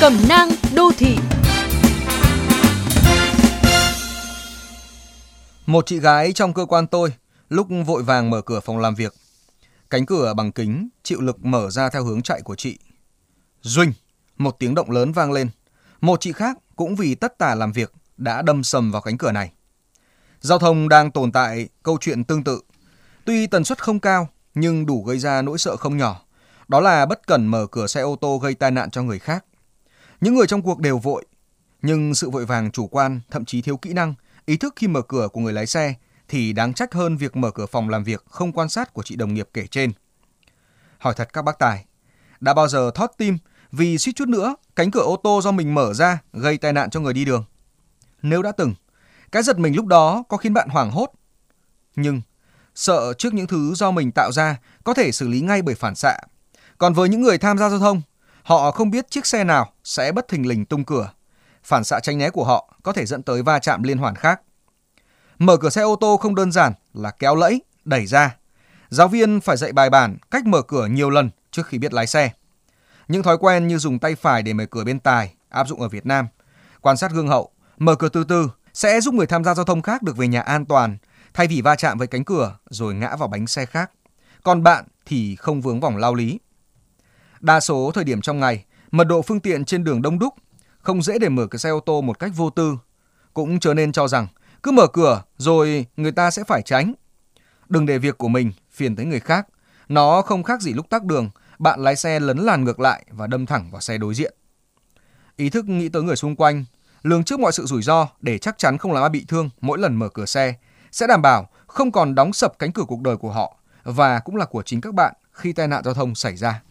Cẩm nang đô thị Một chị gái trong cơ quan tôi lúc vội vàng mở cửa phòng làm việc. Cánh cửa bằng kính, chịu lực mở ra theo hướng chạy của chị. duỳnh, một tiếng động lớn vang lên. Một chị khác cũng vì tất tả làm việc đã đâm sầm vào cánh cửa này. Giao thông đang tồn tại câu chuyện tương tự. Tuy tần suất không cao, nhưng đủ gây ra nỗi sợ không nhỏ. Đó là bất cẩn mở cửa xe ô tô gây tai nạn cho người khác. Những người trong cuộc đều vội, nhưng sự vội vàng chủ quan, thậm chí thiếu kỹ năng, ý thức khi mở cửa của người lái xe thì đáng trách hơn việc mở cửa phòng làm việc không quan sát của chị đồng nghiệp kể trên. Hỏi thật các bác tài, đã bao giờ thót tim vì suýt chút nữa cánh cửa ô tô do mình mở ra gây tai nạn cho người đi đường? Nếu đã từng, cái giật mình lúc đó có khiến bạn hoảng hốt. Nhưng sợ trước những thứ do mình tạo ra có thể xử lý ngay bởi phản xạ. Còn với những người tham gia giao thông, họ không biết chiếc xe nào sẽ bất thình lình tung cửa. Phản xạ tránh né của họ có thể dẫn tới va chạm liên hoàn khác. Mở cửa xe ô tô không đơn giản là kéo lẫy, đẩy ra. Giáo viên phải dạy bài bản cách mở cửa nhiều lần trước khi biết lái xe. Những thói quen như dùng tay phải để mở cửa bên tài áp dụng ở Việt Nam. Quan sát gương hậu, mở cửa từ từ sẽ giúp người tham gia giao thông khác được về nhà an toàn thay vì va chạm với cánh cửa rồi ngã vào bánh xe khác. Còn bạn thì không vướng vòng lao lý. Đa số thời điểm trong ngày, mật độ phương tiện trên đường đông đúc, không dễ để mở cửa xe ô tô một cách vô tư. Cũng trở nên cho rằng cứ mở cửa rồi người ta sẽ phải tránh. Đừng để việc của mình phiền tới người khác. Nó không khác gì lúc tắc đường, bạn lái xe lấn làn ngược lại và đâm thẳng vào xe đối diện. Ý thức nghĩ tới người xung quanh, lường trước mọi sự rủi ro để chắc chắn không làm ai bị thương mỗi lần mở cửa xe sẽ đảm bảo không còn đóng sập cánh cửa cuộc đời của họ và cũng là của chính các bạn khi tai nạn giao thông xảy ra.